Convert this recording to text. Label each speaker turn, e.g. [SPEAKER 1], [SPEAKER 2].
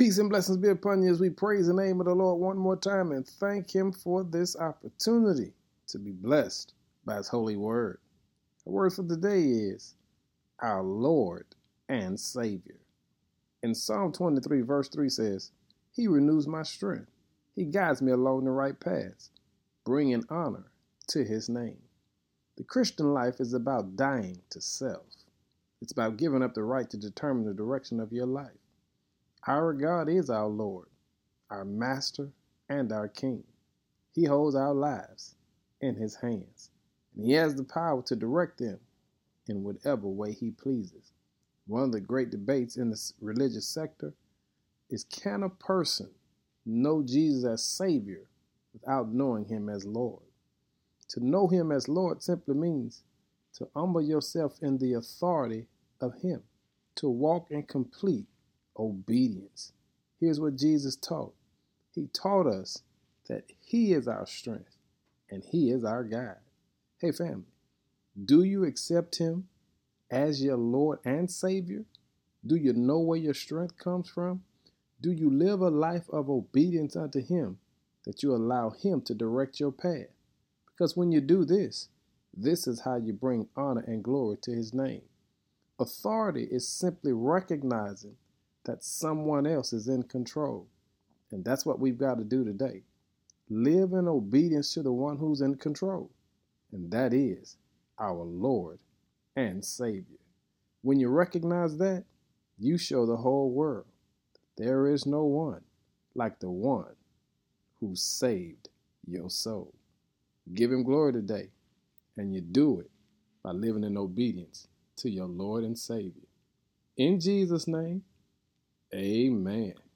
[SPEAKER 1] Peace and blessings be upon you as we praise the name of the Lord one more time and thank Him for this opportunity to be blessed by His holy word. The word for today is our Lord and Savior. In Psalm 23, verse 3 says, He renews my strength. He guides me along the right paths, bringing honor to His name. The Christian life is about dying to self. It's about giving up the right to determine the direction of your life. Our God is our Lord, our Master, and our King. He holds our lives in His hands, and He has the power to direct them in whatever way He pleases. One of the great debates in the religious sector is can a person know Jesus as Savior without knowing Him as Lord? To know Him as Lord simply means to humble yourself in the authority of Him, to walk in complete obedience. Here's what Jesus taught He taught us that He is our strength and He is our guide. Hey, family, do you accept Him as your Lord and Savior? Do you know where your strength comes from? Do you live a life of obedience unto Him that you allow Him to direct your path? Because when you do this, this is how you bring honor and glory to His name. Authority is simply recognizing that someone else is in control. And that's what we've got to do today. Live in obedience to the one who's in control, and that is our Lord and Savior. When you recognize that, you show the whole world that there is no one like the one who saved your soul. Give him glory today, and you do it by living in obedience to your Lord and Savior. In Jesus' name, Amen